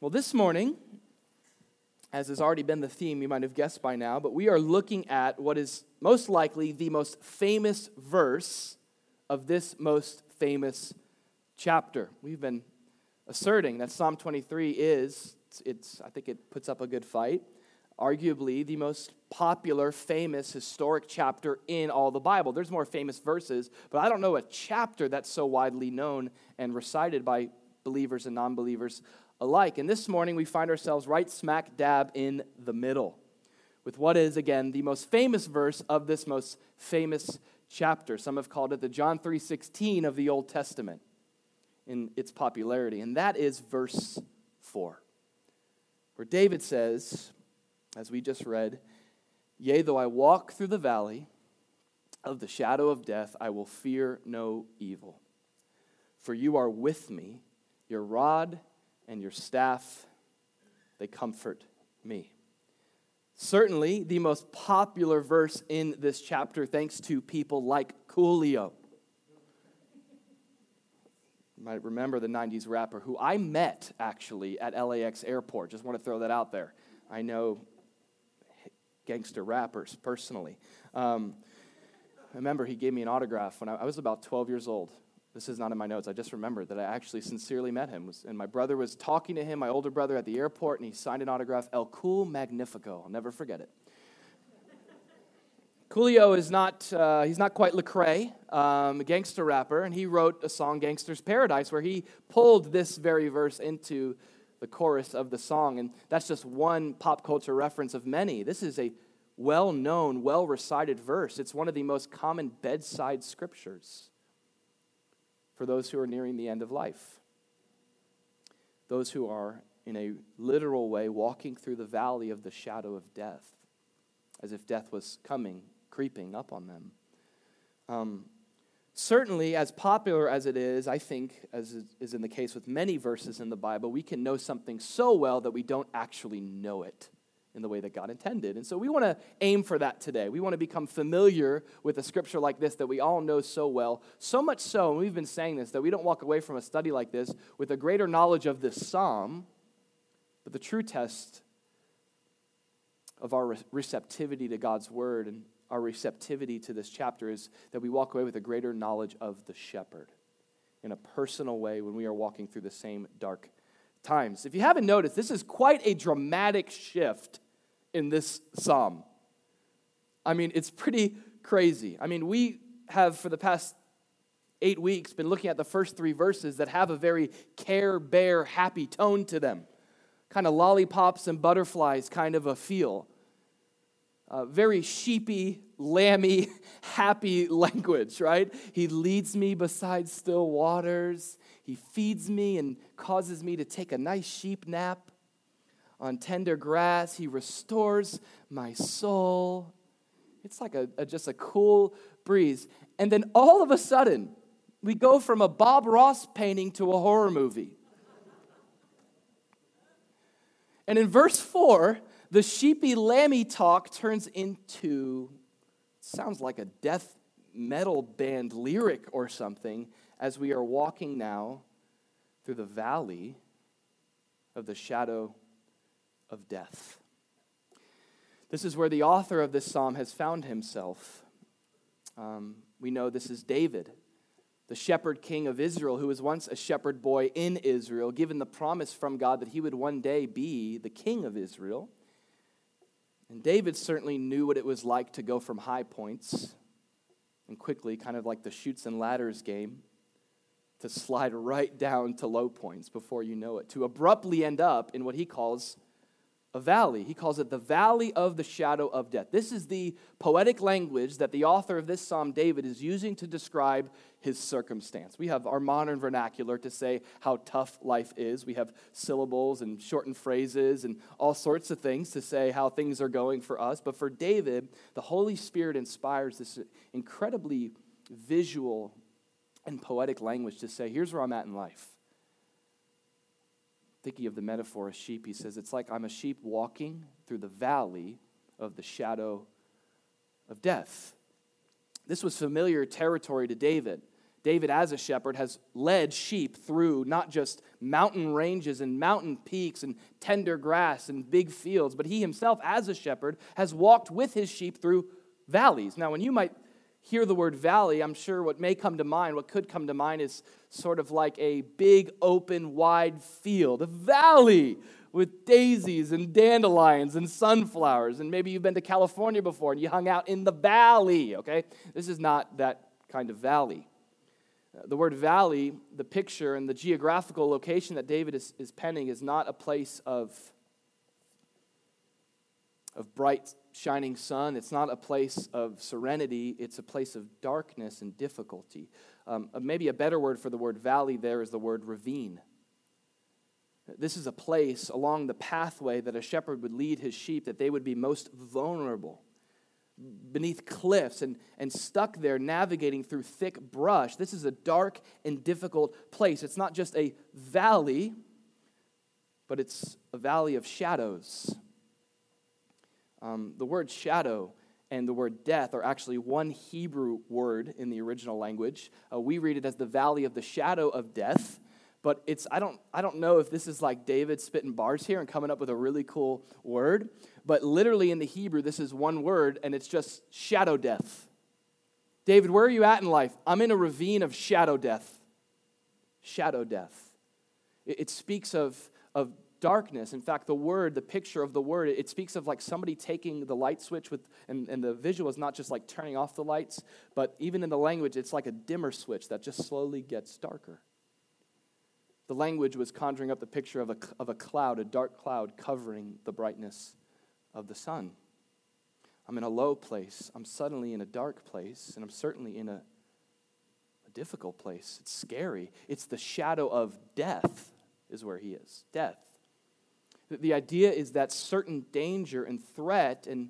Well, this morning, as has already been the theme, you might have guessed by now, but we are looking at what is most likely the most famous verse of this most famous chapter. We've been asserting that Psalm 23 is, it's, I think it puts up a good fight, arguably the most popular, famous, historic chapter in all the Bible. There's more famous verses, but I don't know a chapter that's so widely known and recited by believers and non believers alike. And this morning we find ourselves right smack dab in the middle with what is, again, the most famous verse of this most famous chapter. Some have called it the John 3:16 of the Old Testament in its popularity, and that is verse 4. Where David says, as we just read, Yea, though I walk through the valley of the shadow of death, I will fear no evil. For you are with me, your rod and your staff, they comfort me. Certainly, the most popular verse in this chapter, thanks to people like Coolio. You might remember the 90s rapper who I met actually at LAX airport. Just want to throw that out there. I know gangster rappers personally. Um, I remember he gave me an autograph when I, I was about 12 years old. This is not in my notes. I just remembered that I actually sincerely met him. And my brother was talking to him, my older brother, at the airport, and he signed an autograph, El Cool Magnifico. I'll never forget it. Coolio is not, uh, he's not quite Lecrae, um, a gangster rapper, and he wrote a song, Gangster's Paradise, where he pulled this very verse into the chorus of the song. And that's just one pop culture reference of many. This is a well known, well recited verse. It's one of the most common bedside scriptures for those who are nearing the end of life. Those who are, in a literal way, walking through the valley of the shadow of death, as if death was coming, creeping up on them. Um, certainly, as popular as it is, I think, as is in the case with many verses in the Bible, we can know something so well that we don't actually know it in the way that God intended. And so we want to aim for that today. We want to become familiar with a scripture like this that we all know so well. So much so, and we've been saying this, that we don't walk away from a study like this with a greater knowledge of this psalm. But the true test of our receptivity to God's word and our receptivity to this chapter is that we walk away with a greater knowledge of the shepherd in a personal way when we are walking through the same dark times. If you haven't noticed, this is quite a dramatic shift in this psalm. I mean, it's pretty crazy. I mean, we have for the past eight weeks been looking at the first three verses that have a very care bear happy tone to them. Kind of lollipops and butterflies kind of a feel. Uh, very sheepy lammy happy language right? He leads me beside still waters. He feeds me and causes me to take a nice sheep nap on tender grass. He restores my soul. It's like a, a, just a cool breeze. And then all of a sudden, we go from a Bob Ross painting to a horror movie. And in verse 4, the sheepy lammy talk turns into sounds like a death metal band lyric or something as we are walking now through the valley of the shadow of death. This is where the author of this psalm has found himself. Um, we know this is David, the shepherd king of Israel, who was once a shepherd boy in Israel, given the promise from God that he would one day be the king of Israel. And David certainly knew what it was like to go from high points and quickly, kind of like the Chutes and Ladders game, to slide right down to low points before you know it, to abruptly end up in what he calls a valley. He calls it the valley of the shadow of death. This is the poetic language that the author of this psalm, David, is using to describe his circumstance. We have our modern vernacular to say how tough life is. We have syllables and shortened phrases and all sorts of things to say how things are going for us. But for David, the Holy Spirit inspires this incredibly visual and poetic language to say, here's where I'm at in life thinking of the metaphor of sheep, he says, It's like I'm a sheep walking through the valley of the shadow of death. This was familiar territory to David. David, as a shepherd, has led sheep through not just mountain ranges and mountain peaks and tender grass and big fields, but he himself, as a shepherd, has walked with his sheep through valleys. Now, when you might hear the word valley, I'm sure what may come to mind, what could come to mind, is sort of like a big, open, wide field, a valley with daisies and dandelions and sunflowers. And maybe you've been to California before and you hung out in the valley, okay? This is not that kind of valley. Uh, the word valley, the picture and the geographical location that David is, is penning is not a place of, of bright, shining sun. It's not a place of serenity. It's a place of darkness and difficulty. Um, uh, maybe a better word for the word valley there is the word ravine. This is a place along the pathway that a shepherd would lead his sheep that they would be most vulnerable beneath cliffs and, and stuck there navigating through thick brush. This is a dark and difficult place. It's not just a valley, but it's a valley of shadows. Um, the word shadow and the word death are actually one Hebrew word in the original language. Uh, we read it as the valley of the shadow of death but it's I don't I don't know if this is like David spitting bars here and coming up with a really cool word, but literally in the Hebrew this is one word and it's just shadow death. David, where are you at in life? I'm in a ravine of shadow death. Shadow death. It, it speaks of of darkness. In fact, the word, the picture of the word, it speaks of like somebody taking the light switch with, and, and the visual is not just like turning off the lights, but even in the language, it's like a dimmer switch that just slowly gets darker. The language was conjuring up the picture of a, of a cloud, a dark cloud covering the brightness of the sun. I'm in a low place. I'm suddenly in a dark place, and I'm certainly in a, a difficult place. It's scary. It's the shadow of death, is where he is. Death. The idea is that certain danger and threat and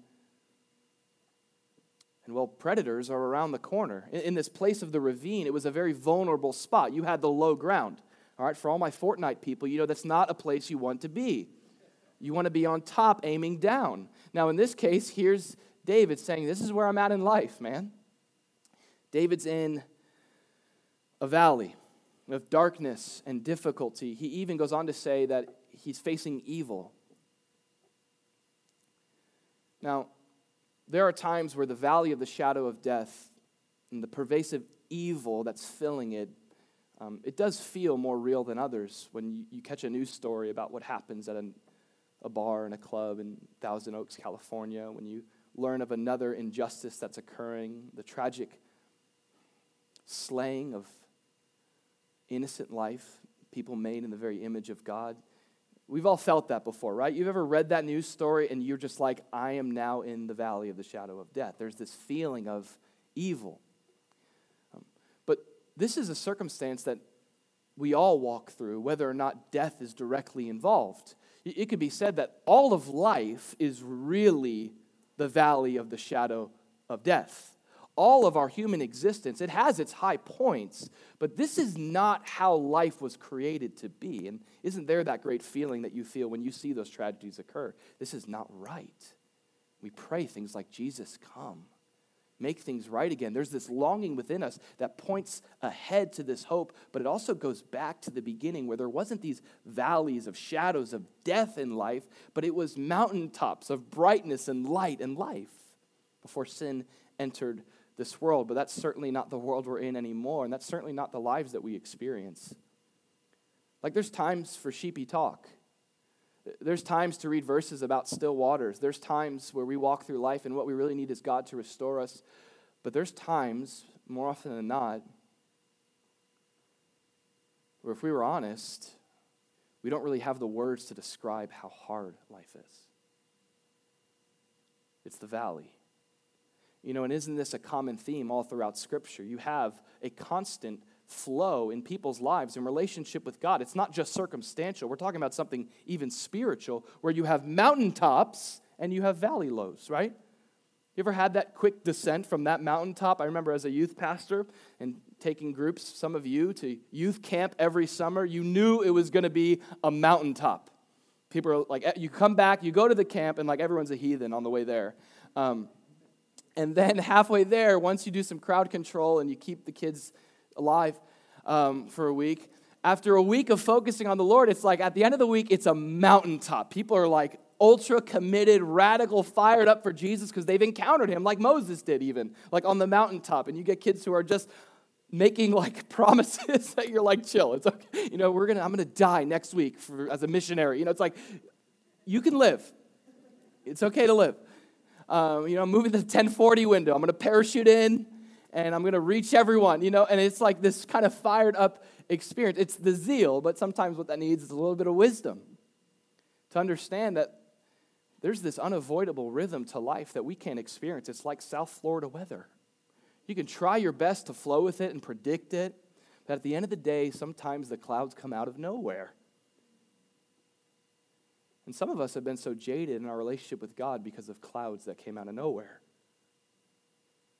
and well, predators are around the corner. In, in, this place of the ravine, it was a very vulnerable spot. You had the low ground. All right, for all my Fortnite people, you know that's not a place you want to be. You want to be on top, aiming down. Now, in this case, here's David saying, This is where I'm at in life, man. David's in a valley of darkness and difficulty. He even goes on to say that he's facing evil. Now, there are times where the valley of the shadow of death and the pervasive evil that's filling it um, it does feel more real than others when you, you catch a news story about what happens at an, a bar and a club in Thousand Oaks, California, when you learn of another injustice that's occurring, the tragic slaying of innocent life, people made in the very image of God. We've all felt that before, right? You've ever read that news story and you're just like, I am now in the valley of the shadow of death. There's this feeling of evil. Um, but this is a circumstance that we all walk through, whether or not death is directly involved. It could be said that all of life is really the valley of the shadow of death. All of our human existence, it has its high points, but this is not how life was created to be. And isn't there that great feeling that you feel when you see those tragedies occur? This is not right. We pray things like, Jesus, come make things right again. There's this longing within us that points ahead to this hope, but it also goes back to the beginning where there wasn't these valleys of shadows of death in life, but it was mountaintops of brightness and light and life before sin entered this world. But that's certainly not the world we're in anymore, and that's certainly not the lives that we experience. Like there's times for sheepy talk. There's times to read verses about still waters. There's times where we walk through life and what we really need is God to restore us. But there's times, more often than not, where if we were honest, we don't really have the words to describe how hard life is. It's the valley. You know, and isn't this a common theme all throughout Scripture? You have a constant flow in people's lives in relationship with God. It's not just circumstantial. We're talking about something even spiritual where you have mountaintops and you have valley lows, right? You ever had that quick descent from that mountaintop? I remember as a youth pastor and taking groups, some of you, to youth camp every summer, you knew it was going to be a mountaintop. People are like, you come back, you go to the camp, and like everyone's a heathen on the way there. Um, and then halfway there, once you do some crowd control and you keep the kids alive um, for a week. After a week of focusing on the Lord, it's like at the end of the week, it's a mountaintop. People are like ultra committed, radical, fired up for Jesus because they've encountered him, like Moses did, even, like on the mountaintop. And you get kids who are just making like promises that you're like, chill, it's okay. You know, we're gonna, I'm gonna die next week for, as a missionary. You know, it's like, you can live. It's okay to live. Um, you know, I'm moving the 1040 window. I'm gonna parachute in and I'm gonna reach everyone, you know, and it's like this kind of fired up experience. It's the zeal, but sometimes what that needs is a little bit of wisdom to understand that there's this unavoidable rhythm to life that we can't experience. It's like South Florida weather. You can try your best to flow with it and predict it, but at the end of the day, sometimes the clouds come out of nowhere. And some of us have been so jaded in our relationship with God because of clouds that came out of nowhere.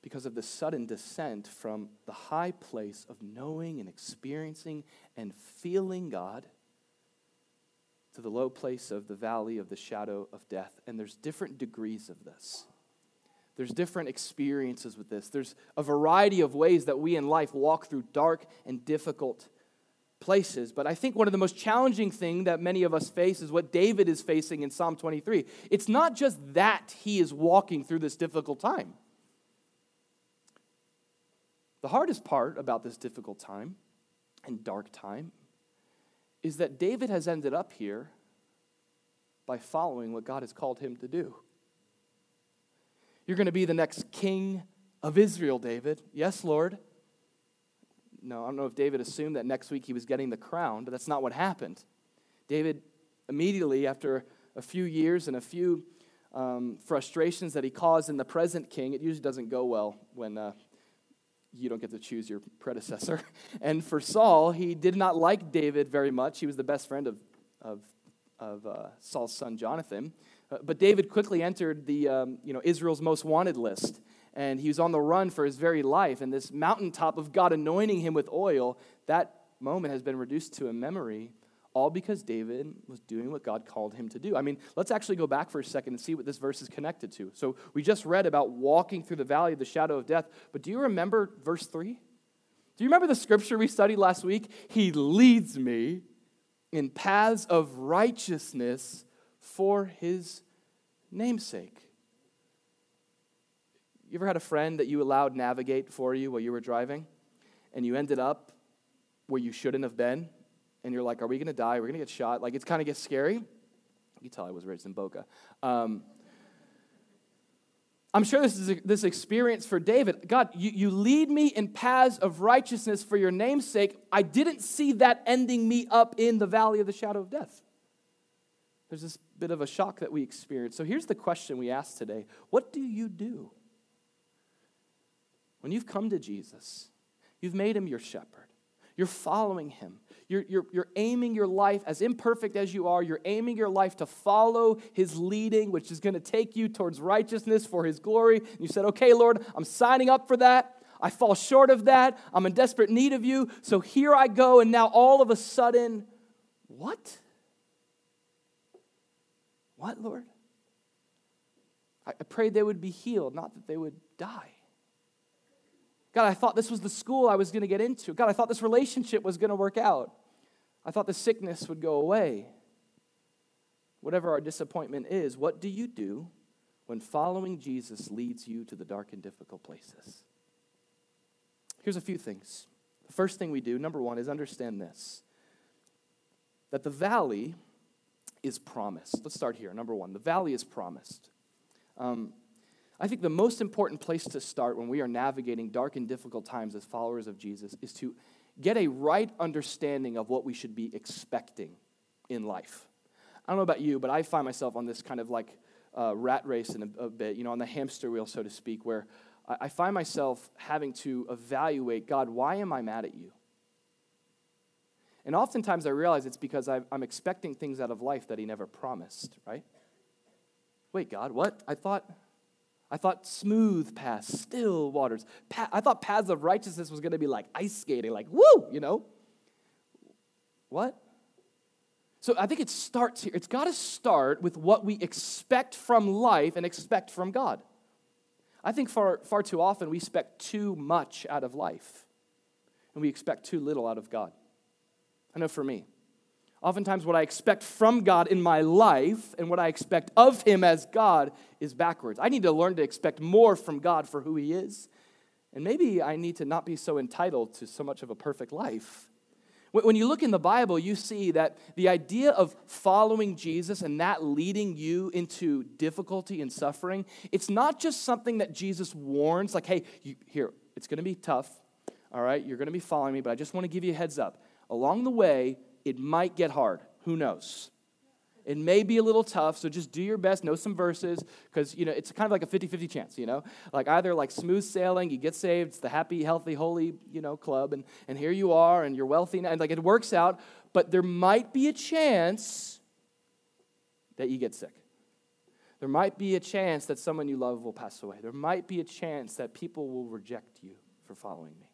Because of the sudden descent from the high place of knowing and experiencing and feeling God to the low place of the valley of the shadow of death. And there's different degrees of this. There's different experiences with this. There's a variety of ways that we in life walk through dark and difficult places. But I think one of the most challenging thing that many of us face is what David is facing in Psalm 23. It's not just that he is walking through this difficult time. The hardest part about this difficult time and dark time is that David has ended up here by following what God has called him to do. You're going to be the next king of Israel, David. Yes, Lord. No, I don't know if David assumed that next week he was getting the crown, but that's not what happened. David, immediately after a few years and a few um, frustrations that he caused in the present king, it usually doesn't go well when uh, you don't get to choose your predecessor. And for Saul, he did not like David very much. He was the best friend of, of, of uh, Saul's son, Jonathan. Uh, but David quickly entered the, um, you know, Israel's most wanted list, and he was on the run for his very life. And this mountaintop of God anointing him with oil, that moment has been reduced to a memory, all because David was doing what God called him to do. I mean, let's actually go back for a second and see what this verse is connected to. So we just read about walking through the valley of the shadow of death, but do you remember verse 3? Do you remember the scripture we studied last week? He leads me in paths of righteousness for his namesake. You ever had a friend that you allowed navigate for you while you were driving and you ended up where you shouldn't have been and you're like, are we going to die? We're going to get shot. Like, it's kind of gets scary. You can tell I was raised in Boca. Um, I'm sure this is a, this experience for David. God, you, you lead me in paths of righteousness for your name's sake. I didn't see that ending me up in the valley of the shadow of death. There's this bit of a shock that we experience. So here's the question we ask today What do you do? When you've come to Jesus, you've made him your shepherd, you're following him, you're, you're, you're aiming your life, as imperfect as you are, you're aiming your life to follow his leading, which is going to take you towards righteousness for his glory. And you said, Okay, Lord, I'm signing up for that. I fall short of that. I'm in desperate need of you. So here I go. And now all of a sudden, what? What, Lord? I prayed they would be healed, not that they would die. God, I thought this was the school I was going to get into. God, I thought this relationship was going to work out. I thought the sickness would go away. Whatever our disappointment is, what do you do when following Jesus leads you to the dark and difficult places? Here's a few things. The first thing we do, number one, is understand this that the valley is promised. Let's start here. Number one, the valley is promised. Um, I think the most important place to start when we are navigating dark and difficult times as followers of Jesus is to get a right understanding of what we should be expecting in life. I don't know about you, but I find myself on this kind of like uh, rat race in a, a, bit, you know, on the hamster wheel, so to speak, where I, I find myself having to evaluate God, why am I mad at you? And oftentimes I realize it's because i am expecting things out of life that He never promised, right? Wait, God, what? I thought. I thought smooth paths, still waters. Pa- I thought paths of righteousness was going to be like ice skating, like woo, you know? What? So I think it starts here. It's got to start with what we expect from life and expect from God. I think far, far too often we expect too much out of life. and we expect too little out of God. I know for me. Oftentimes, what I expect from God in my life and what I expect of Him as God is backwards. I need to learn to expect more from God for who He is. And maybe I need to not be so entitled to so much of a perfect life. When you look in the Bible, you see that the idea of following Jesus and that leading you into difficulty and suffering, it's not just something that Jesus warns, like, hey, you, here, it's going to be tough, all right? You're going to be following me, but I just want to give you a heads up. Along the way, it might get hard. Who knows? It may be a little tough, so just do your best, know some verses, because you know it's kind of like a 50-50 chance, you know? Like either like smooth sailing, you get saved, it's the happy, healthy, holy, you know, club, and, and here you are, and you're wealthy, and like it works out, but there might be a chance that you get sick. There might be a chance that someone you love will pass away. There might be a chance that people will reject you for following me.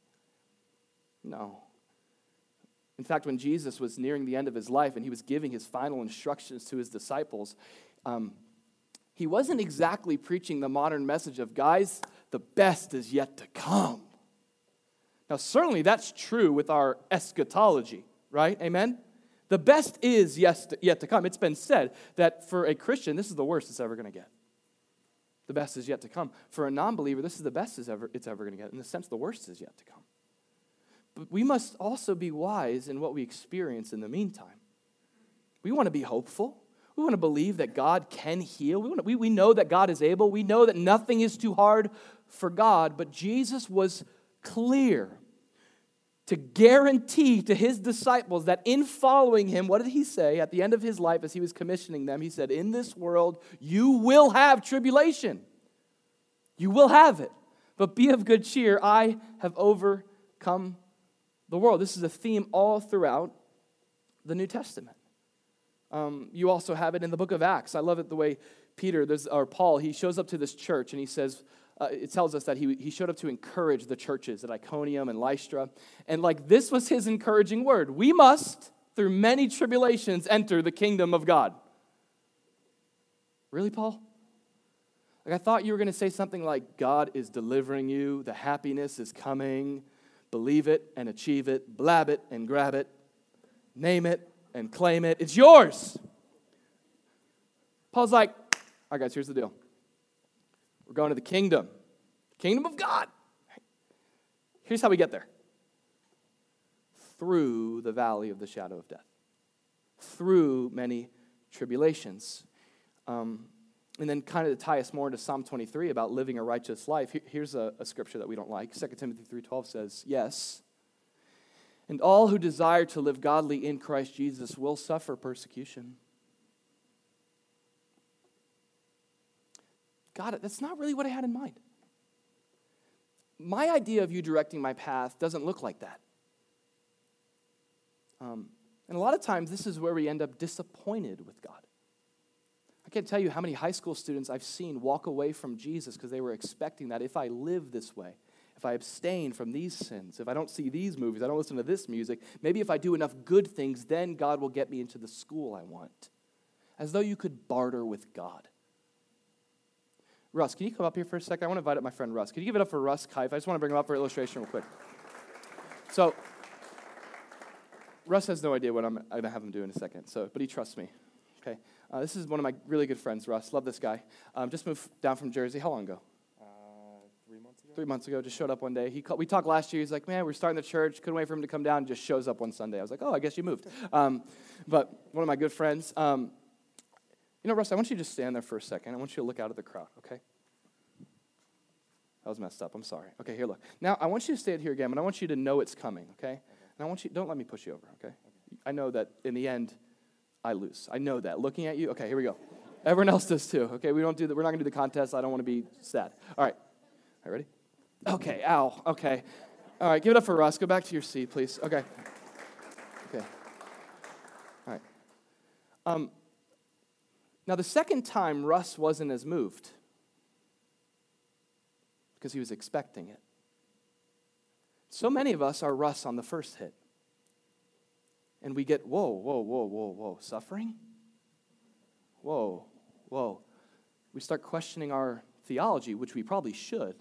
No. In fact, when Jesus was nearing the end of his life and he was giving his final instructions to his disciples, um, he wasn't exactly preaching the modern message of, guys, the best is yet to come. Now, certainly that's true with our eschatology, right? Amen? The best is yes yet to come. It's been said that for a Christian, this is the worst it's ever going to get. The best is yet to come. For a non believer, this is the best it's ever, it's ever going to get. In the sense, the worst is yet to come. But we must also be wise in what we experience in the meantime. We want to be hopeful. We want to believe that God can heal. We, to, we, we know that God is able. We know that nothing is too hard for God. But Jesus was clear to guarantee to his disciples that in following him, what did he say at the end of his life as he was commissioning them? He said, In this world, you will have tribulation. You will have it. But be of good cheer. I have overcome the world. This is a theme all throughout the New Testament. Um, you also have it in the book of Acts. I love it the way Peter, or Paul, he shows up to this church and he says, uh, it tells us that he, he showed up to encourage the churches at Iconium and Lystra. And like this was his encouraging word We must, through many tribulations, enter the kingdom of God. Really, Paul? Like I thought you were going to say something like, God is delivering you, the happiness is coming, believe it and achieve it, blab it and grab it, name it and claim it. It's yours. Paul's like, all right, guys, here's the deal. We're going to the kingdom, kingdom of God. Here's how we get there through the valley of the shadow of death, through many tribulations. Um, and then, kind of to tie us more into Psalm 23 about living a righteous life, here's a, a scripture that we don't like. 2 Timothy 3.12 says, Yes, and all who desire to live godly in Christ Jesus will suffer persecution. God, that's not really what I had in mind. My idea of you directing my path doesn't look like that. Um, and a lot of times, this is where we end up disappointed with God can't tell you how many high school students I've seen walk away from Jesus because they were expecting that if I live this way, if I abstain from these sins, if I don't see these movies, I don't listen to this music, maybe if I do enough good things, then God will get me into the school I want. As though you could barter with God. Russ, can you come up here for a second? I want to invite up my friend Russ. Can you give it up for Russ Kife? I just want to bring him up for illustration real quick. So, Russ has no idea what I'm, going to have him do in a second, so, but he trusts me. Okay. Uh, this is one of my really good friends, Russ. Love this guy. Um, just moved down from Jersey. How long ago? Uh, three months ago. Three months ago. Just showed up one day. He called, we talked last year. He's like, man, we're starting the church. Couldn't wait for him to come down. Just shows up one Sunday. I was like, oh, I guess you moved. Um, but one of my good friends. Um, you know, Russ, I want you to just stand there for a second. I want you to look out at the crowd, okay? That was messed up. I'm sorry. Okay, here, look. Now, I want you to stand here again, but I want you to know it's coming, okay? okay. And I want you, don't let me push you over, okay? okay? I know that in the end, I lose. I know that. Looking at you, okay, here we go. Everyone else does too. Okay, we don't do that. We're not gonna do the contest. I don't want to be sad. All right. All right, ready? Okay. Ow. Okay. All right. Give it up for Russ. Go back to your seat, please. Okay. Okay. All right. Um, now, the second time, Russ wasn't as moved because he was expecting it. So many of us are Russ on the first hit and we get, whoa, whoa, whoa, whoa, whoa, suffering? Whoa, whoa. We start questioning our theology, which we probably should.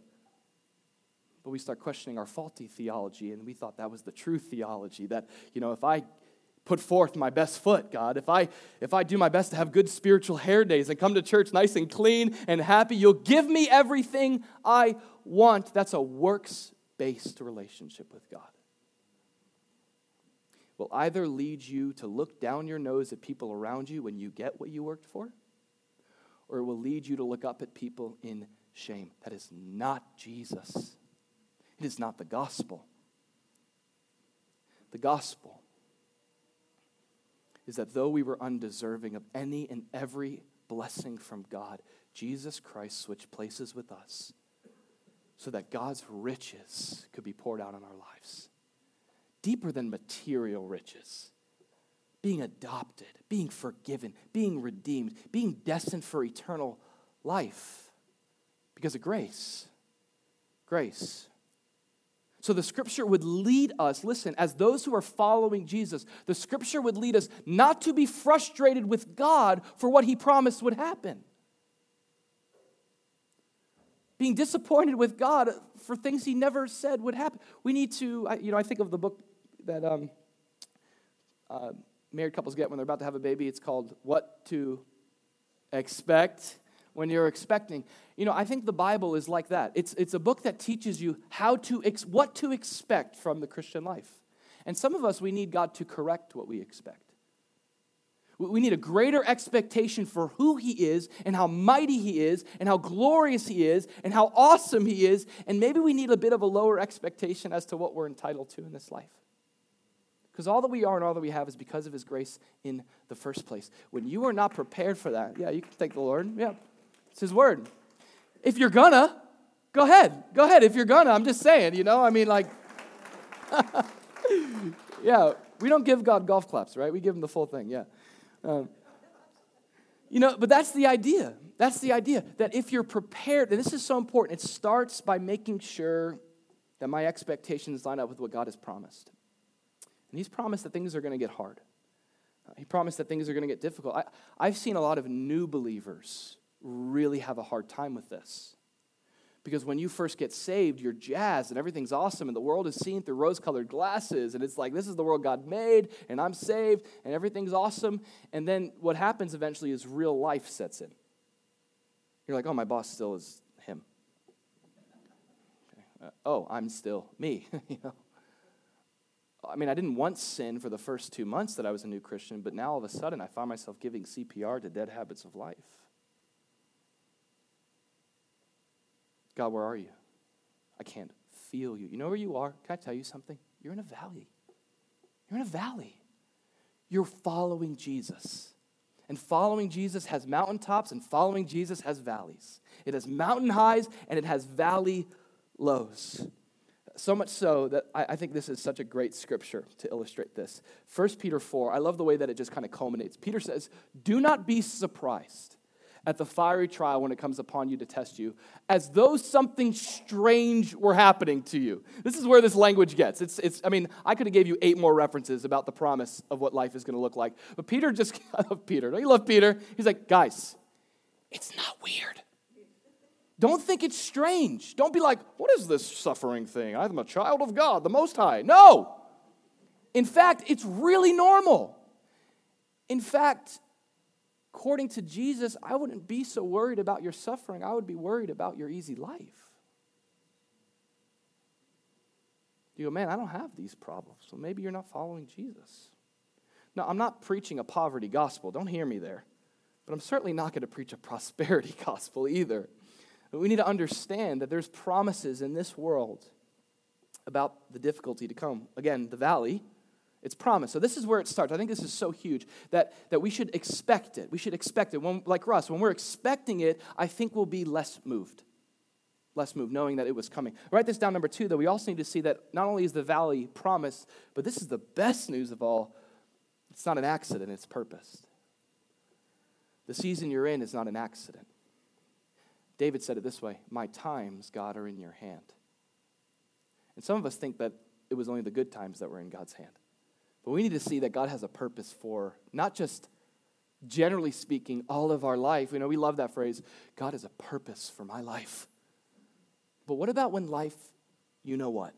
But we start questioning our faulty theology, and we thought that was the true theology that, you know, if I put forth my best foot, God, if I if I do my best to have good spiritual hair days and come to church nice and clean and happy, you'll give me everything I want. That's a works-based relationship with God. Will either lead you to look down your nose at people around you when you get what you worked for, or it will lead you to look up at people in shame. That is not Jesus. It is not the gospel. The gospel is that though we were undeserving of any and every blessing from God, Jesus Christ switched places with us so that God's riches could be poured out on our lives. Deeper than material riches. Being adopted, being forgiven, being redeemed, being destined for eternal life because of grace. Grace. So the scripture would lead us, listen, as those who are following Jesus, the scripture would lead us not to be frustrated with God for what he promised would happen. Being disappointed with God for things he never said would happen. We need to, you know, I think of the book that um, uh, married couples get when they're about to have a baby. It's called What to Expect when you're expecting. You know, I think the Bible is like that. It's, it's a book that teaches you how to ex- what to expect from the Christian life. And some of us, we need God to correct what we expect. We need a greater expectation for who He is and how mighty He is and how glorious He is and how awesome He is. And maybe we need a bit of a lower expectation as to what we're entitled to in this life. Because all that we are and all that we have is because of His grace in the first place. When you are not prepared for that, yeah, you can thank the Lord. Yeah, it's His word. If you're gonna, go ahead. Go ahead. If you're gonna, I'm just saying, you know, I mean, like, yeah, we don't give God golf claps, right? We give him the full thing, yeah. Um, you know, but that's the idea. That's the idea that if you're prepared, and this is so important, it starts by making sure that my expectations line up with what God has promised. And He's promised that things are going to get hard. Uh, he promised that things are going to get difficult. I, I've seen a lot of new believers really have a hard time with this. Because when you first get saved, you're jazzed and everything's awesome, and the world is seen through rose colored glasses. And it's like, this is the world God made, and I'm saved, and everything's awesome. And then what happens eventually is real life sets in. You're like, oh, my boss still is him. Okay. Uh, oh, I'm still me. you know? I mean, I didn't once sin for the first two months that I was a new Christian, but now all of a sudden I find myself giving CPR to dead habits of life. God, where are you? I can't feel you. You know where you are? Can I tell you something? You're in a valley. You're in a valley. You're following Jesus. And following Jesus has mountaintops, and following Jesus has valleys. It has mountain highs, and it has valley lows. So much so that I, I think this is such a great scripture to illustrate this. 1 Peter 4, I love the way that it just kind of culminates. Peter says, Do not be surprised at the fiery trial when it comes upon you to test you, as though something strange were happening to you. This is where this language gets. It's, it's, I mean, I could have gave you eight more references about the promise of what life is going to look like. But Peter just, I love Peter. Don't you love Peter? He's like, guys, it's not weird. Don't think it's strange. Don't be like, what is this suffering thing? I'm a child of God, the Most High. No. In fact, it's really normal. In fact, according to Jesus, I wouldn't be so worried about your suffering. I would be worried about your easy life. You go, man, I don't have these problems. So maybe you're not following Jesus. No, I'm not preaching a poverty gospel. Don't hear me there. But I'm certainly not going to preach a prosperity gospel either. But we need to understand that there's promises in this world about the difficulty to come. Again, the valley, it's promise. So this is where it starts. I think this is so huge that, that we should expect it. We should expect it. When, like Russ, when we're expecting it, I think we'll be less moved. Less moved, knowing that it was coming. Write this down, number two, though. We also need to see that not only is the valley promise, but this is the best news of all. It's not an accident, it's purposed. The season you're in is not an accident. David said it this way My times, God, are in your hand. And some of us think that it was only the good times that were in God's hand. But we need to see that God has a purpose for not just generally speaking all of our life. You know, we love that phrase God has a purpose for my life. But what about when life you know what?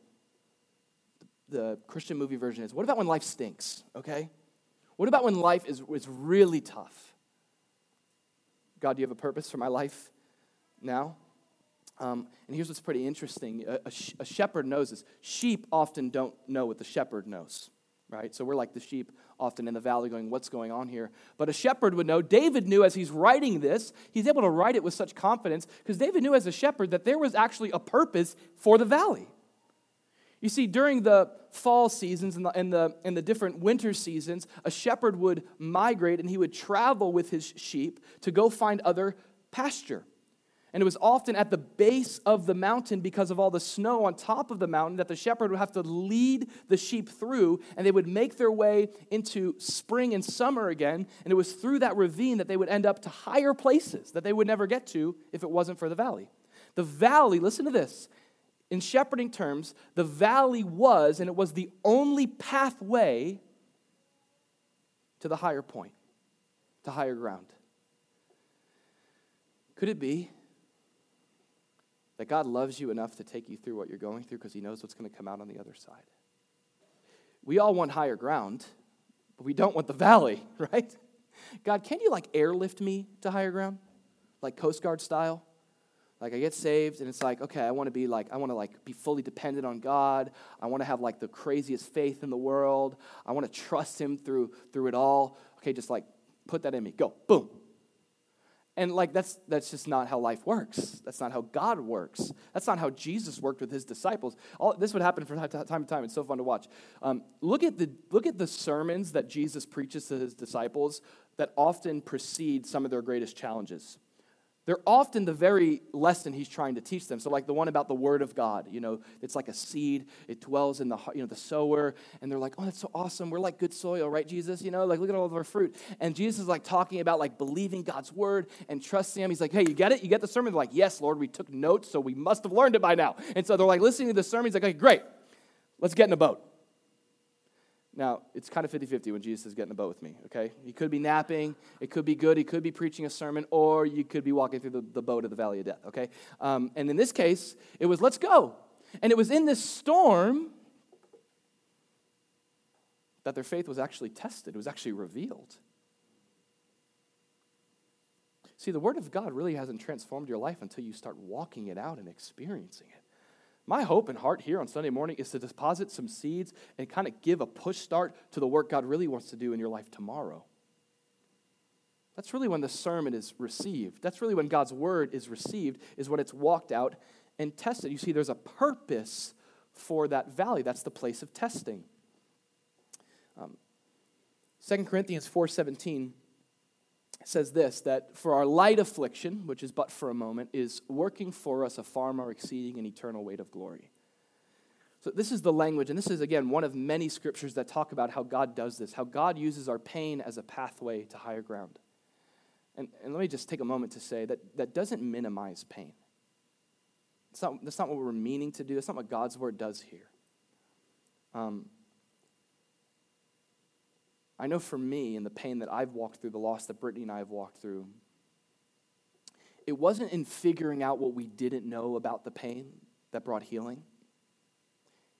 The Christian movie version is what about when life stinks, okay? What about when life is, is really tough? God, do you have a purpose for my life now? Um, and here's what's pretty interesting a, a, sh- a shepherd knows this. Sheep often don't know what the shepherd knows, right? So we're like the sheep often in the valley going, What's going on here? But a shepherd would know. David knew as he's writing this, he's able to write it with such confidence because David knew as a shepherd that there was actually a purpose for the valley. You see, during the fall seasons and the, and, the, and the different winter seasons, a shepherd would migrate and he would travel with his sheep to go find other pasture. And it was often at the base of the mountain because of all the snow on top of the mountain that the shepherd would have to lead the sheep through, and they would make their way into spring and summer again. And it was through that ravine that they would end up to higher places that they would never get to if it wasn't for the valley. The valley, listen to this, in shepherding terms, the valley was, and it was the only pathway to the higher point, to higher ground. Could it be that God loves you enough to take you through what you're going through because He knows what's going to come out on the other side. We all want higher ground, but we don't want the valley, right? God, can you like airlift me to higher ground? Like Coast Guard style? Like I get saved and it's like, okay, I want to be like, I want to like be fully dependent on God. I want to have like the craziest faith in the world. I want to trust Him through through it all. Okay, just like put that in me. Go, boom, and like that's that's just not how life works. That's not how God works. That's not how Jesus worked with his disciples. All this would happen from time to time. It's so fun to watch. Um, look at the look at the sermons that Jesus preaches to his disciples that often precede some of their greatest challenges they're often the very lesson he's trying to teach them. So, like the one about the Word of God, you know, it's like a seed. It dwells in the you know the sower, and they're like, "Oh, that's so awesome. We're like good soil, right, Jesus? You know, like look at all of our fruit." And Jesus is like talking about like believing God's word and trusting Him. He's like, "Hey, you get it? You get the sermon?" They're like, "Yes, Lord. We took notes, so we must have learned it by now." And so they're like listening to the sermon. He's like, "Okay, great. Let's get in a boat." Now, it's kind of 50 50 when Jesus is getting a boat with me, okay? He could be napping, it could be good, he could be preaching a sermon, or you could be walking through the, the boat of the valley of death, okay? Um, and in this case, it was, let's go. And it was in this storm that their faith was actually tested, it was actually revealed. See, the Word of God really hasn't transformed your life until you start walking it out and experiencing it. My hope and heart here on Sunday morning is to deposit some seeds and kind of give a push start to the work God really wants to do in your life tomorrow. That's really when the sermon is received. That's really when God's word is received, is when it's walked out and tested. You see, there's a purpose for that valley. That's the place of testing. Um, 2 Corinthians 4.17 says this that for our light affliction, which is but for a moment, is working for us a far more exceeding and eternal weight of glory. So, this is the language, and this is, again, one of many scriptures that talk about how God does this, how God uses our pain as a pathway to higher ground. And, and let me just take a moment to say that that doesn't minimize pain. It's not, that's not what we're meaning to do, that's not what God's word does here. Um, I know for me and the pain that I've walked through, the loss that Brittany and I have walked through, it wasn't in figuring out what we didn't know about the pain that brought healing.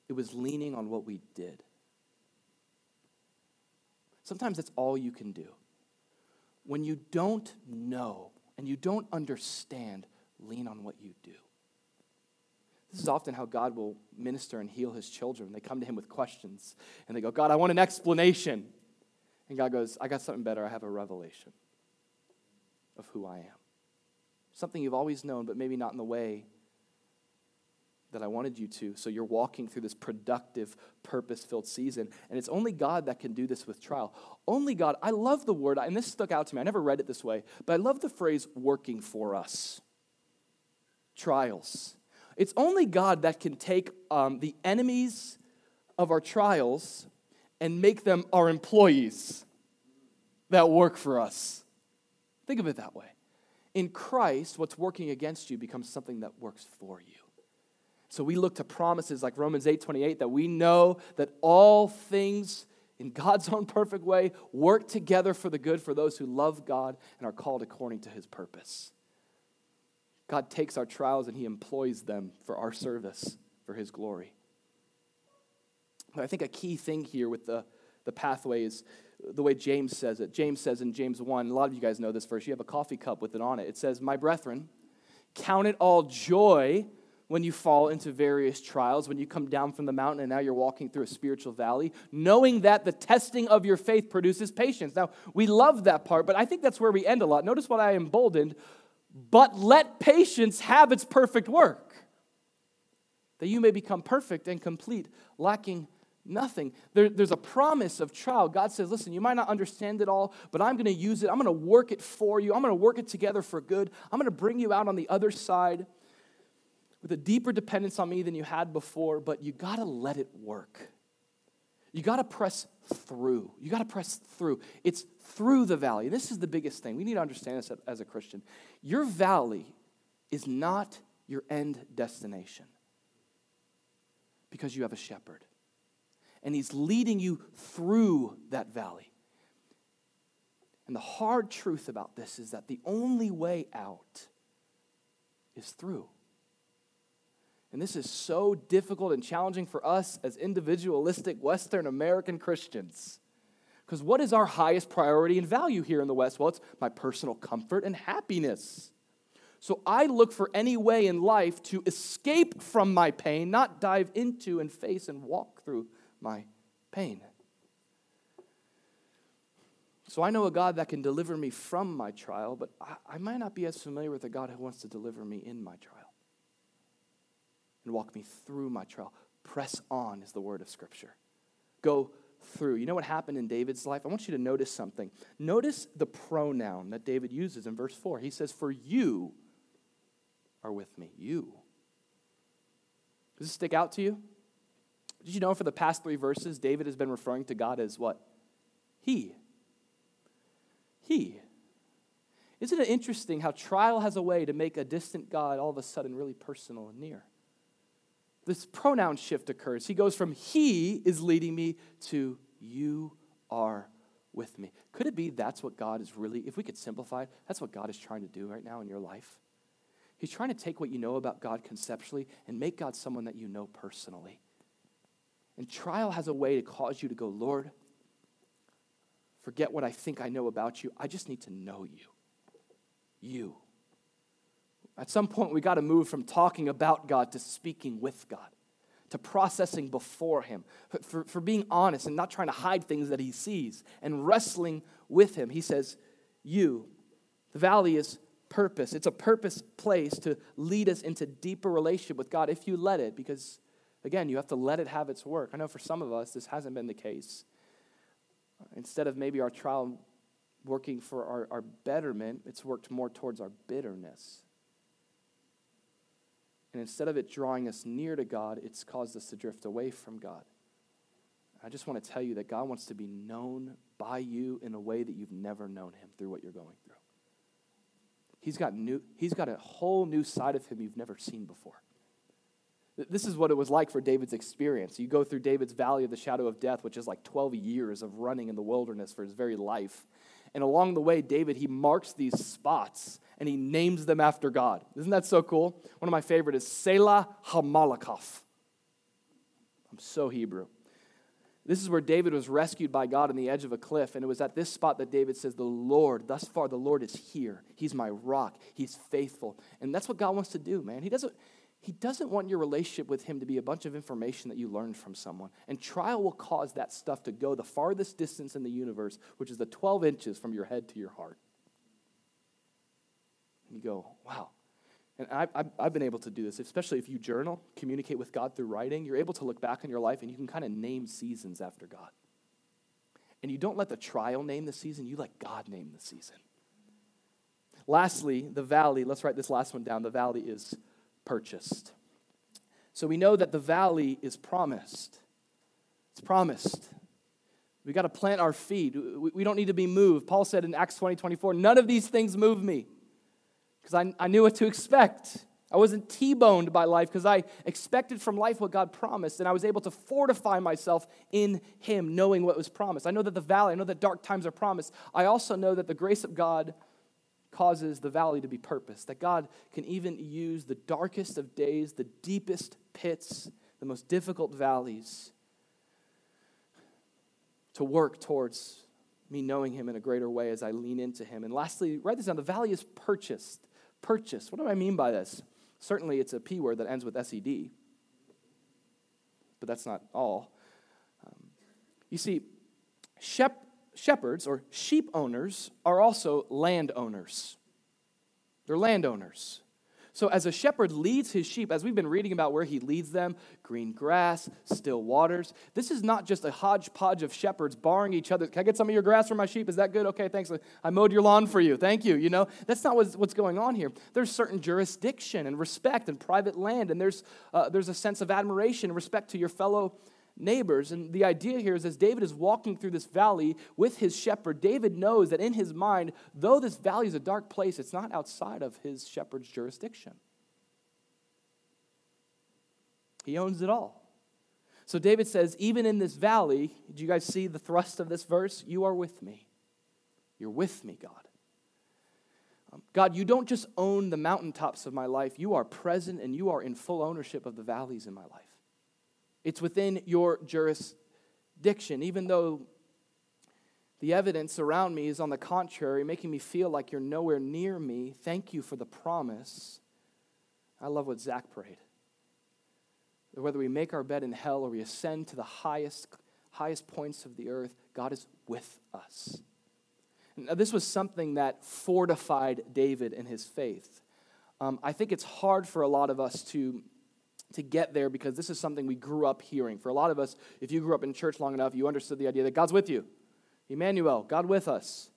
It was leaning on what we did. Sometimes that's all you can do. When you don't know and you don't understand, lean on what you do. This is often how God will minister and heal his children. They come to him with questions and they go, God, I want an explanation. And God goes, I got something better. I have a revelation of who I am. Something you've always known, but maybe not in the way that I wanted you to. So you're walking through this productive, purpose filled season. And it's only God that can do this with trial. Only God. I love the word, and this stuck out to me. I never read it this way, but I love the phrase working for us. Trials. It's only God that can take um, the enemies of our trials and make them our employees that work for us. Think of it that way. In Christ, what's working against you becomes something that works for you. So we look to promises like Romans 8 28 that we know that all things in God's own perfect way work together for the good for those who love God and are called according to his purpose. God takes our trials and he employs them for our service for his glory. I think a key thing here with the, the pathway is the way James says it. James says in James 1, a lot of you guys know this verse, you have a coffee cup with it on it. It says, My brethren, count it all joy when you fall into various trials, when you come down from the mountain and now you're walking through a spiritual valley, knowing that the testing of your faith produces patience. Now, we love that part, but I think that's where we end a lot. Notice what I emboldened, but let patience have its perfect work, that you may become perfect and complete, lacking nothing. There, there's a promise of trial. God says, listen, you might not understand it all, but I'm going to use it. I'm going to work it for you. I'm going to work it together for good. I'm going to bring you out on the other side with a deeper dependence on me than you had before, but you got to let it work. You got to press through. You got to press through. It's through the valley. This is the biggest thing. We need to understand this as a Christian. Your valley is not your end destination because you have a shepherd and He's leading you through that valley. And the hard truth about this is that the only way out is through. And this is so difficult and challenging for us as individualistic Western American Christians. Because what is our highest priority and value here in the West? Well, it's my personal comfort and happiness. So I look for any way in life to escape from my pain, not dive into and face and walk through my pain. So I know a God that can deliver me from my trial, but I, I, might not be as familiar with a God who wants to deliver me in my trial and walk me through my trial. Press on is the word of Scripture. Go through. You know what happened in David's life? I want you to notice something. Notice the pronoun that David uses in verse 4. He says, For you are with me. You. Does this stick out to you? Did you know for the past three verses, David has been referring to God as what? He. He. Isn't it interesting how trial has a way to make a distant God all of a sudden really personal and near? This pronoun shift occurs. He goes from He is leading me to You are with me. Could it be that's what God is really, if we could simplify it, that's what God is trying to do right now in your life? He's trying to take what you know about God conceptually and make God someone that you know personally. And trial has a way to cause you to go, Lord, forget what I think I know about you. I just need to know you. You. At some point, we got to move from talking about God to speaking with God, to processing before Him, for, for being honest and not trying to hide things that He sees and wrestling with Him. He says, You. The valley is purpose. It's a purpose place to lead us into deeper relationship with God if you let it, because Again, you have to let it have its work. I know for some of us, this hasn't been the case. Instead of maybe our trial working for our, our betterment, it's worked more towards our bitterness. And instead of it drawing us near to God, it's caused us to drift away from God. I just want to tell you that God wants to be known by you in a way that you've never known him through what you're going through. He's got, new, he's got a whole new side of him you've never seen before. This is what it was like for David's experience. You go through David's valley of the shadow of death, which is like 12 years of running in the wilderness for his very life. And along the way, David, he marks these spots and he names them after God. Isn't that so cool? One of my favorite is Selah Hamalakov. I'm so Hebrew. This is where David was rescued by God on the edge of a cliff. And it was at this spot that David says, The Lord, thus far, the Lord is here. He's my rock. He's faithful. And that's what God wants to do, man. He doesn't, he doesn't want your relationship with Him to be a bunch of information that you learned from someone. And trial will cause that stuff to go the farthest distance in the universe, which is the 12 inches from your head to your heart. And you go, wow. And I, have been able to do this, especially if you journal, communicate with God through writing. You're able to look back on your life and you can kind of name seasons after God. And you don't let the trial name the season, you let God name the season. Lastly, the valley, let's write this last one down. The valley is purchased. So we know that the valley is promised. It's promised. We got to plant our feet. We don't need to be moved. Paul said in Acts 20 24, none of these things move me because I, I knew what to expect. I wasn't T boned by life because I expected from life what God promised, and I was able to fortify myself in Him, knowing what was promised. I know that the valley, I know that dark times are promised. I also know that the grace of God causes the valley to be purposed, that God can even use the darkest of days, the deepest pits, the most difficult valleys to work towards me knowing Him in a greater way as I lean into Him. And lastly, write this down the valley is purchased. Purchased. What do I mean by this? Certainly, it's a P word that ends with SED, but that's not all. Um, you see, shep- shepherds or sheep owners are also landowners. They're landowners. So, as a shepherd leads his sheep, as we've been reading about where he leads them green grass, still waters this is not just a hodgepodge of shepherds barring each other. Can I get some of your grass for my sheep? Is that good? Okay, thanks. I mowed your lawn for you. Thank you. You know, that's not what's, going on here. There's certain jurisdiction and respect and private land, and there's, uh, there's a sense of admiration and respect to your fellow neighbors. And the idea here is as David is walking through this valley with his shepherd, David knows that in his mind, though this valley is a dark place, it's not outside of his shepherd's jurisdiction. He owns it all. So David says, even in this valley, do you guys see the thrust of this verse? You are with me. You're with me, God. Um, God, you don't just own the mountaintops of my life, you are present and you are in full ownership of the valleys in my life. It's within your jurisdiction, even though the evidence around me is on the contrary, making me feel like you're nowhere near me. Thank you for the promise. I love what Zach prayed. Whether we make our bed in hell or we ascend to the highest, highest points of the earth, God is with us. Now, this was something that fortified David in his faith. Um, I think it's hard for a lot of us to to get there because this is something we grew up hearing. For a lot of us, if you grew up in church long enough, you understood the idea that God's with you. Emmanuel, God with us.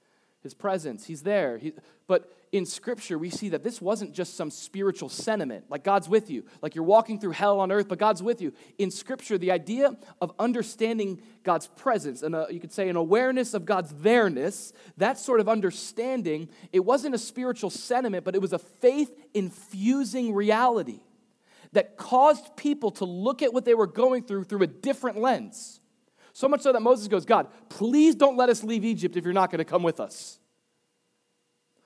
His presence, He's there. He, but in Scripture, we see that this wasn't just some spiritual sentiment, like God's with you, like you're walking through hell on earth, but God's with you. In Scripture, the idea of understanding God's presence, and a, you could say an awareness of God's there-ness, that sort of understanding, it wasn't a spiritual sentiment, but it was a faith infusing reality that caused people to look at what they were going through through a different lens. So much so that Moses goes, God, please don't let us leave Egypt if you're not going to come with us.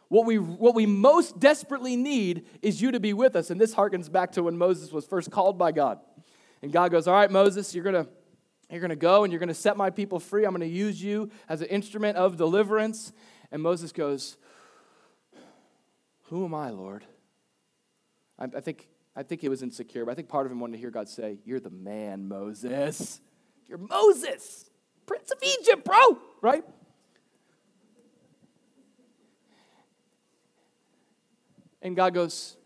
What we, what we most desperately need is you to be with us. And this harkens back to when Moses was first called by God. And God goes, All right, Moses, you're going to you're going to go and you're going to set my people free. I'm going to use you as an instrument of deliverance. And Moses goes, Who am I, Lord? I, I think I think he was insecure, but I think part of him wanted to hear God say, You're the man, Moses. You're Moses, Prince of Egypt, bro, right? And God goes,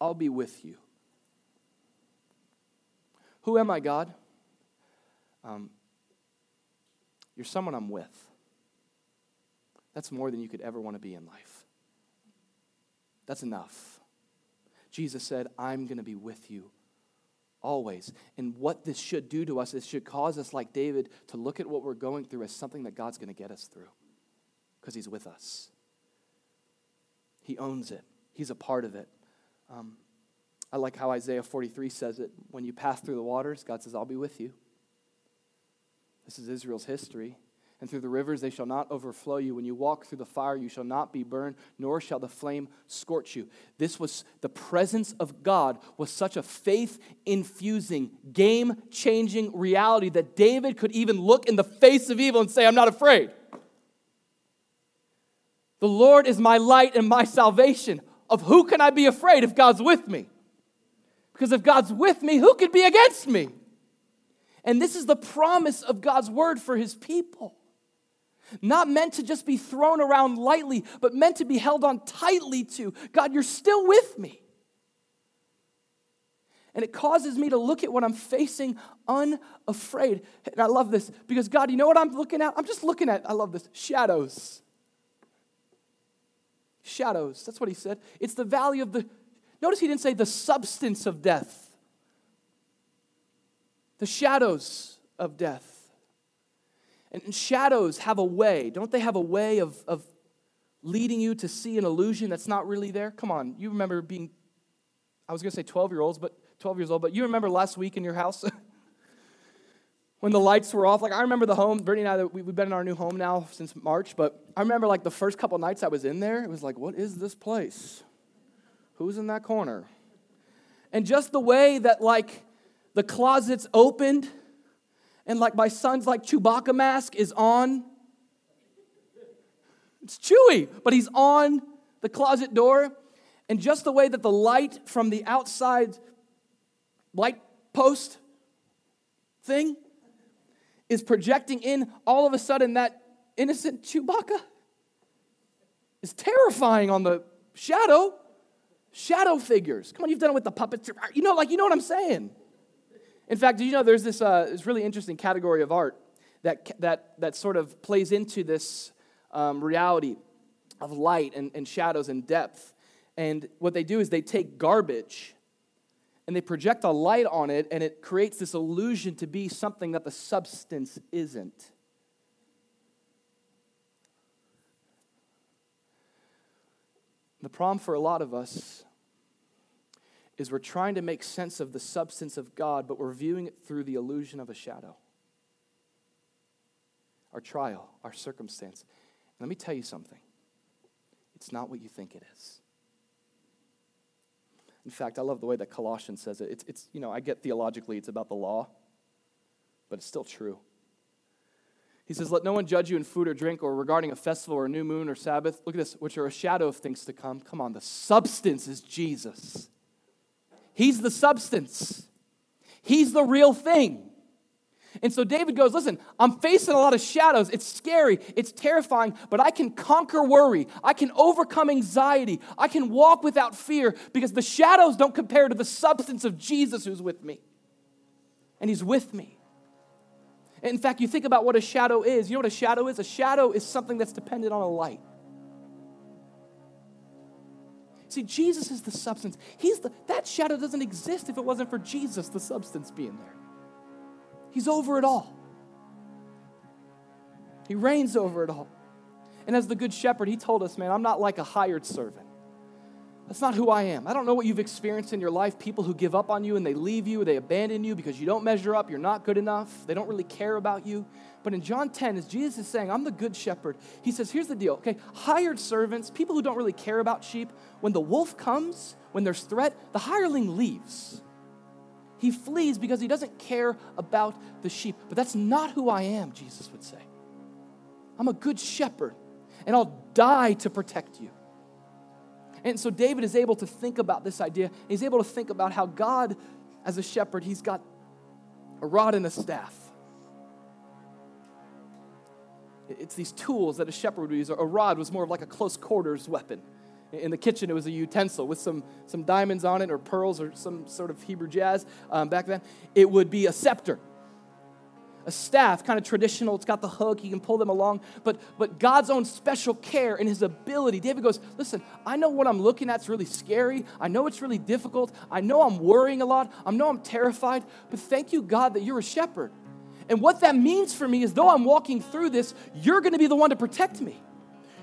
I'll be with you. Who am I, God? Um, you're someone I'm with. That's more than you could ever want to be in life. That's enough. Jesus said, I'm going to be with you always. And what this should do to us is should cause us, like David, to look at what we're going through as something that God's going to get us through because He's with us. He owns it, He's a part of it. Um, I like how Isaiah 43 says it. When you pass through the waters, God says, I'll be with you. This is Israel's history and through the rivers they shall not overflow you. When you walk through the fire, you shall not be burned, nor shall the flame scorch you. This was the presence of God was such a faith infusing, game changing reality that David could even look in the face of evil and say, I'm not afraid. The Lord is my light and my salvation. Of who can I be afraid if God's with me? Because if God's with me, who could be against me? And this is the promise of God's word for his people. Not meant to just be thrown around lightly, but meant to be held on tightly to. God, you're still with me. And it causes me to look at what I'm facing unafraid. And I love this because, God, you know what I'm looking at? I'm just looking at, I love this, shadows. Shadows. That's what he said. It's the valley of the, notice he didn't say the substance of death, the shadows of death. And shadows have a way, don't they have a way of, of leading you to see an illusion that's not really there? Come on, you remember being, I was going to say 12 year olds, but 12 years old, but you remember last week in your house? when the lights were off. Like I remember the home, Brittany and I, we, have been in our new home now since March, but I remember like the first couple nights I was in there, it was like, what is this place? Who's in that corner? And just the way that like the closet's opened and like my son's like Chewbacca mask is on. It's Chewy, but he's on the closet door. And just the way that the light from the outside light post thing is projecting in, all of a sudden that innocent Chewbacca is terrifying on the shadow. Shadow figures. Come on, you've done it with the puppets. You know, like, you know what I'm saying. In fact, did you know there's this, uh, this really interesting category of art that, that, that sort of plays into this um, reality of light and, and shadows and depth. And what they do is they take garbage and they project a light on it, and it creates this illusion to be something that the substance isn't. The problem for a lot of us is we're trying to make sense of the substance of God, but we're viewing it through the illusion of a shadow. Our trial, our circumstance. let me tell you something it's not what you think it is. In fact, I love the way that Colossians says it. It's, it's, you know, I get theologically it's about the law, but it's still true. He says, Let no one judge you in food or drink or regarding a festival or a new moon or Sabbath. Look at this, which are a shadow of things to come. Come on, the substance is Jesus. He's the substance, He's the real thing. And so David goes, Listen, I'm facing a lot of shadows. It's scary, it's terrifying, but I can conquer worry. I can overcome anxiety. I can walk without fear because the shadows don't compare to the substance of Jesus who's with me. And He's with me. In fact, you think about what a shadow is. You know what a shadow is? A shadow is something that's dependent on a light. See, Jesus is the substance. He's the, that shadow doesn't exist if it wasn't for Jesus, the substance, being there. He's over it all. He reigns over it all. And as the good shepherd, he told us, man, I'm not like a hired servant. That's not who I am. I don't know what you've experienced in your life people who give up on you and they leave you, they abandon you because you don't measure up, you're not good enough, they don't really care about you. But in John 10, as Jesus is saying, I'm the good shepherd, he says, here's the deal, okay? Hired servants, people who don't really care about sheep, when the wolf comes, when there's threat, the hireling leaves. He flees because he doesn't care about the sheep. But that's not who I am, Jesus would say. I'm a good shepherd, and I'll die to protect you. And so David is able to think about this idea. He's able to think about how God, as a shepherd, he's got a rod and a staff. It's these tools that a shepherd would use. A rod was more of like a close quarters weapon. In the kitchen, it was a utensil with some, some diamonds on it or pearls or some sort of Hebrew jazz um, back then. It would be a scepter, a staff, kind of traditional. It's got the hook, you can pull them along. But, but God's own special care and his ability. David goes, Listen, I know what I'm looking at is really scary. I know it's really difficult. I know I'm worrying a lot. I know I'm terrified. But thank you, God, that you're a shepherd. And what that means for me is though I'm walking through this, you're going to be the one to protect me.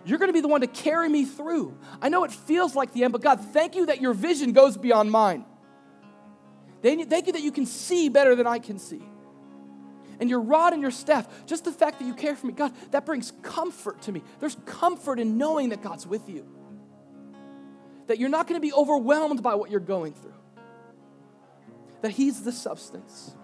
You're going to be the one to carry me through. I know it feels like the end, but God, thank you that your vision goes beyond mine. Thank you that you can see better than I can see. And your rod and your staff, just the fact that you care for me, God, that brings comfort to me. There's comfort in knowing that God's with you, that you're not going to be overwhelmed by what you're going through, that He's the substance.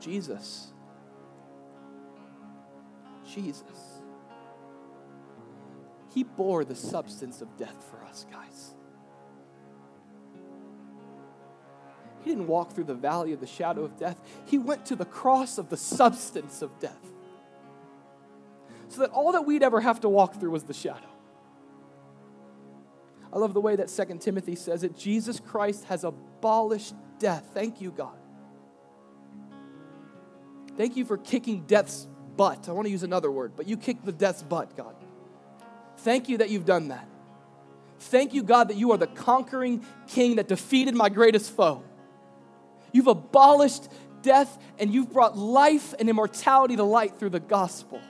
Jesus. Jesus. He bore the substance of death for us, guys. He didn't walk through the valley of the shadow of death. He went to the cross of the substance of death. So that all that we'd ever have to walk through was the shadow. I love the way that Second Timothy says it Jesus Christ has abolished death. Thank you, God. Thank you for kicking death's butt. I want to use another word, but you kicked the death's butt, God. Thank you that you've done that. Thank you, God, that you are the conquering king that defeated my greatest foe. You've abolished death and you've brought life and immortality to light through the gospel.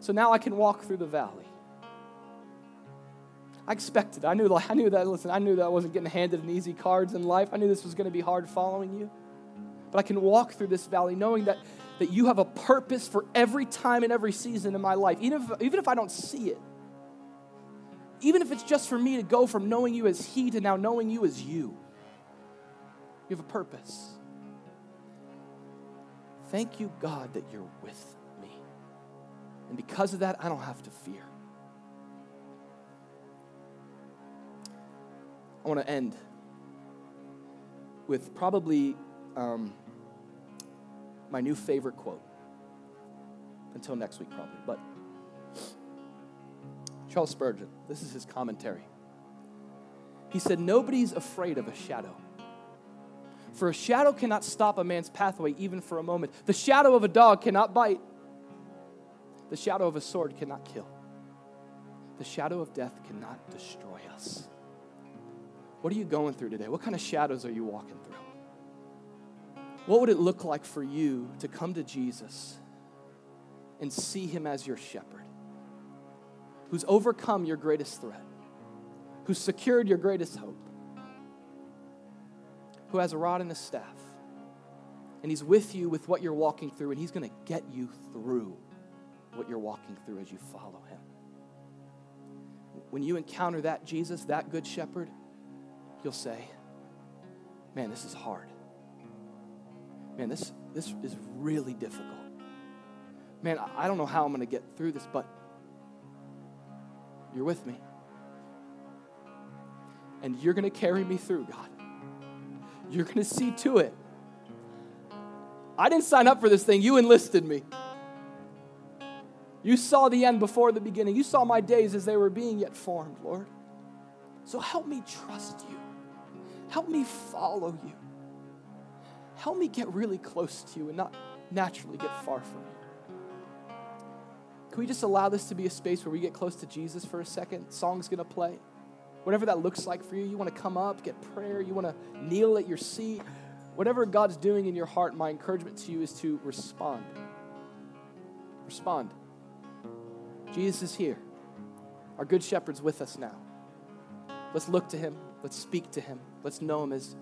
So now I can walk through the valley. I expected. I knew, I knew that, listen, I knew that I wasn't getting handed an easy cards in life. I knew this was going to be hard following you. But I can walk through this valley knowing that, that you have a purpose for every time and every season in my life, even if, even if I don't see it. Even if it's just for me to go from knowing you as He to now knowing you as you. You have a purpose. Thank you, God, that you're with me. And because of that, I don't have to fear. I want to end with probably um, my new favorite quote. Until next week, probably. But Charles Spurgeon, this is his commentary. He said, Nobody's afraid of a shadow. For a shadow cannot stop a man's pathway even for a moment. The shadow of a dog cannot bite. The shadow of a sword cannot kill. The shadow of death cannot destroy us. What are you going through today? What kind of shadows are you walking through? What would it look like for you to come to Jesus and see him as your shepherd, who's overcome your greatest threat, who's secured your greatest hope, who has a rod and a staff, and he's with you with what you're walking through, and he's going to get you through what you're walking through as you follow him. When you encounter that Jesus, that good shepherd, you'll say, Man, this is hard. Man, this, this is really difficult. Man, I don't know how I'm going to get through this, but you're with me. And you're going to carry me through, God. You're going to see to it. I didn't sign up for this thing, you enlisted me. You saw the end before the beginning. You saw my days as they were being yet formed, Lord. So help me trust you. Help me follow you. Help me get really close to you and not naturally get far from you. Can we just allow this to be a space where we get close to Jesus for a second? Song's to play. Whatever that looks like for you, you want to come up, get prayer, you want to kneel at your seat. Whatever God's doing in your heart, my encouragement to you is to respond. Respond. Jesus is here. Our good shepherd's with us now. Let's look to him. Let's speak to him. Let's know him as